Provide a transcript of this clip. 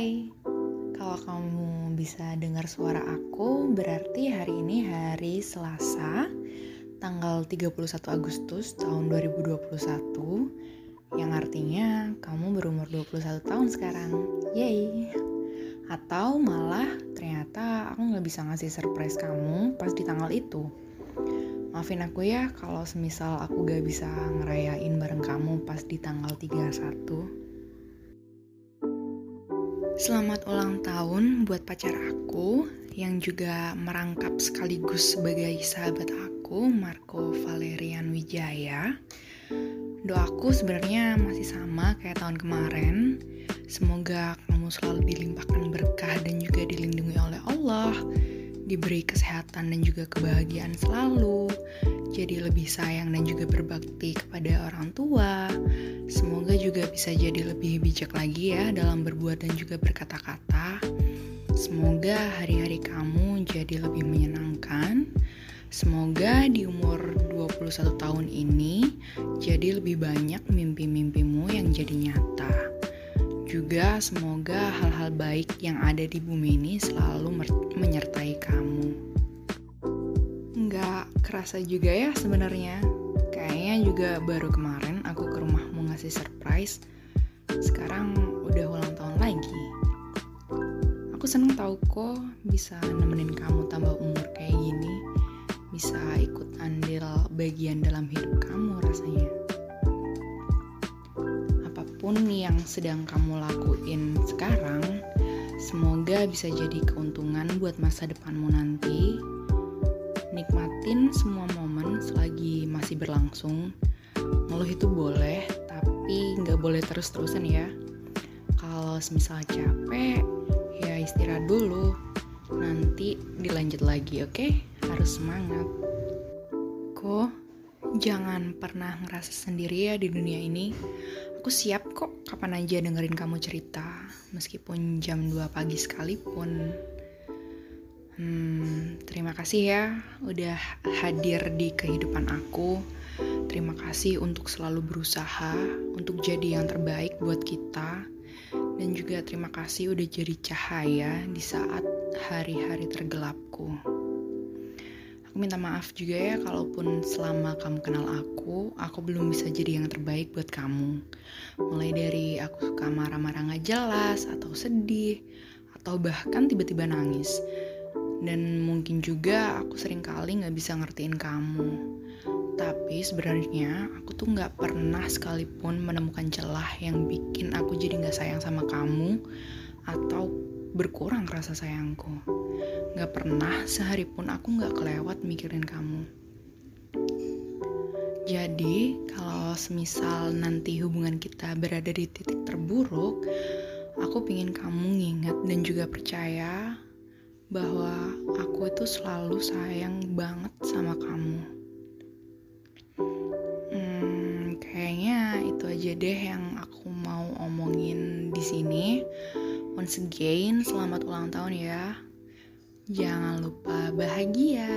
Hai, kalau kamu bisa dengar suara aku, berarti hari ini hari Selasa, tanggal 31 Agustus tahun 2021, yang artinya kamu berumur 21 tahun sekarang. Yay! Atau malah ternyata aku nggak bisa ngasih surprise kamu pas di tanggal itu. Maafin aku ya kalau semisal aku gak bisa ngerayain bareng kamu pas di tanggal 31. Selamat ulang tahun buat pacar aku yang juga merangkap sekaligus sebagai sahabat aku, Marco Valerian Wijaya. Doaku sebenarnya masih sama kayak tahun kemarin. Semoga kamu selalu dilimpahkan berkah dan diberi kesehatan dan juga kebahagiaan selalu, jadi lebih sayang dan juga berbakti kepada orang tua. Semoga juga bisa jadi lebih bijak lagi ya dalam berbuat dan juga berkata-kata. Semoga hari-hari kamu jadi lebih menyenangkan. Semoga di umur 21 tahun ini jadi lebih banyak mimpi-mimpimu yang jadi nyata. Juga semoga hal-hal baik yang ada di bumi ini selalu menyertai kamu nggak kerasa juga ya sebenarnya. Kayaknya juga baru kemarin aku ke rumahmu ngasih surprise. Sekarang udah ulang tahun lagi. Aku seneng tau kok bisa nemenin kamu tambah umur kayak gini. Bisa ikut andil bagian dalam hidup kamu rasanya. Apa pun yang sedang kamu lakuin sekarang, semoga bisa jadi keuntungan buat masa depanmu nanti nikmatin semua momen selagi masih berlangsung. Ngeluh itu boleh, tapi nggak boleh terus-terusan ya. Kalau semisal capek, ya istirahat dulu. Nanti dilanjut lagi, oke? Okay? Harus semangat. Kok jangan pernah ngerasa sendiri ya di dunia ini. Aku siap kok kapan aja dengerin kamu cerita, meskipun jam 2 pagi sekalipun. Hmm, terima kasih ya udah hadir di kehidupan aku. Terima kasih untuk selalu berusaha untuk jadi yang terbaik buat kita. Dan juga terima kasih udah jadi cahaya di saat hari-hari tergelapku. Aku minta maaf juga ya kalaupun selama kamu kenal aku, aku belum bisa jadi yang terbaik buat kamu. Mulai dari aku suka marah-marah gak jelas, atau sedih, atau bahkan tiba-tiba nangis dan mungkin juga aku sering kali gak bisa ngertiin kamu. Tapi sebenarnya aku tuh gak pernah sekalipun menemukan celah yang bikin aku jadi gak sayang sama kamu atau berkurang rasa sayangku. Gak pernah sehari pun aku gak kelewat mikirin kamu. Jadi, kalau semisal nanti hubungan kita berada di titik terburuk, aku pingin kamu nginget dan juga percaya bahwa aku itu selalu sayang banget sama kamu. Hmm, kayaknya itu aja deh yang aku mau omongin di sini. Once again, selamat ulang tahun ya. Jangan lupa bahagia.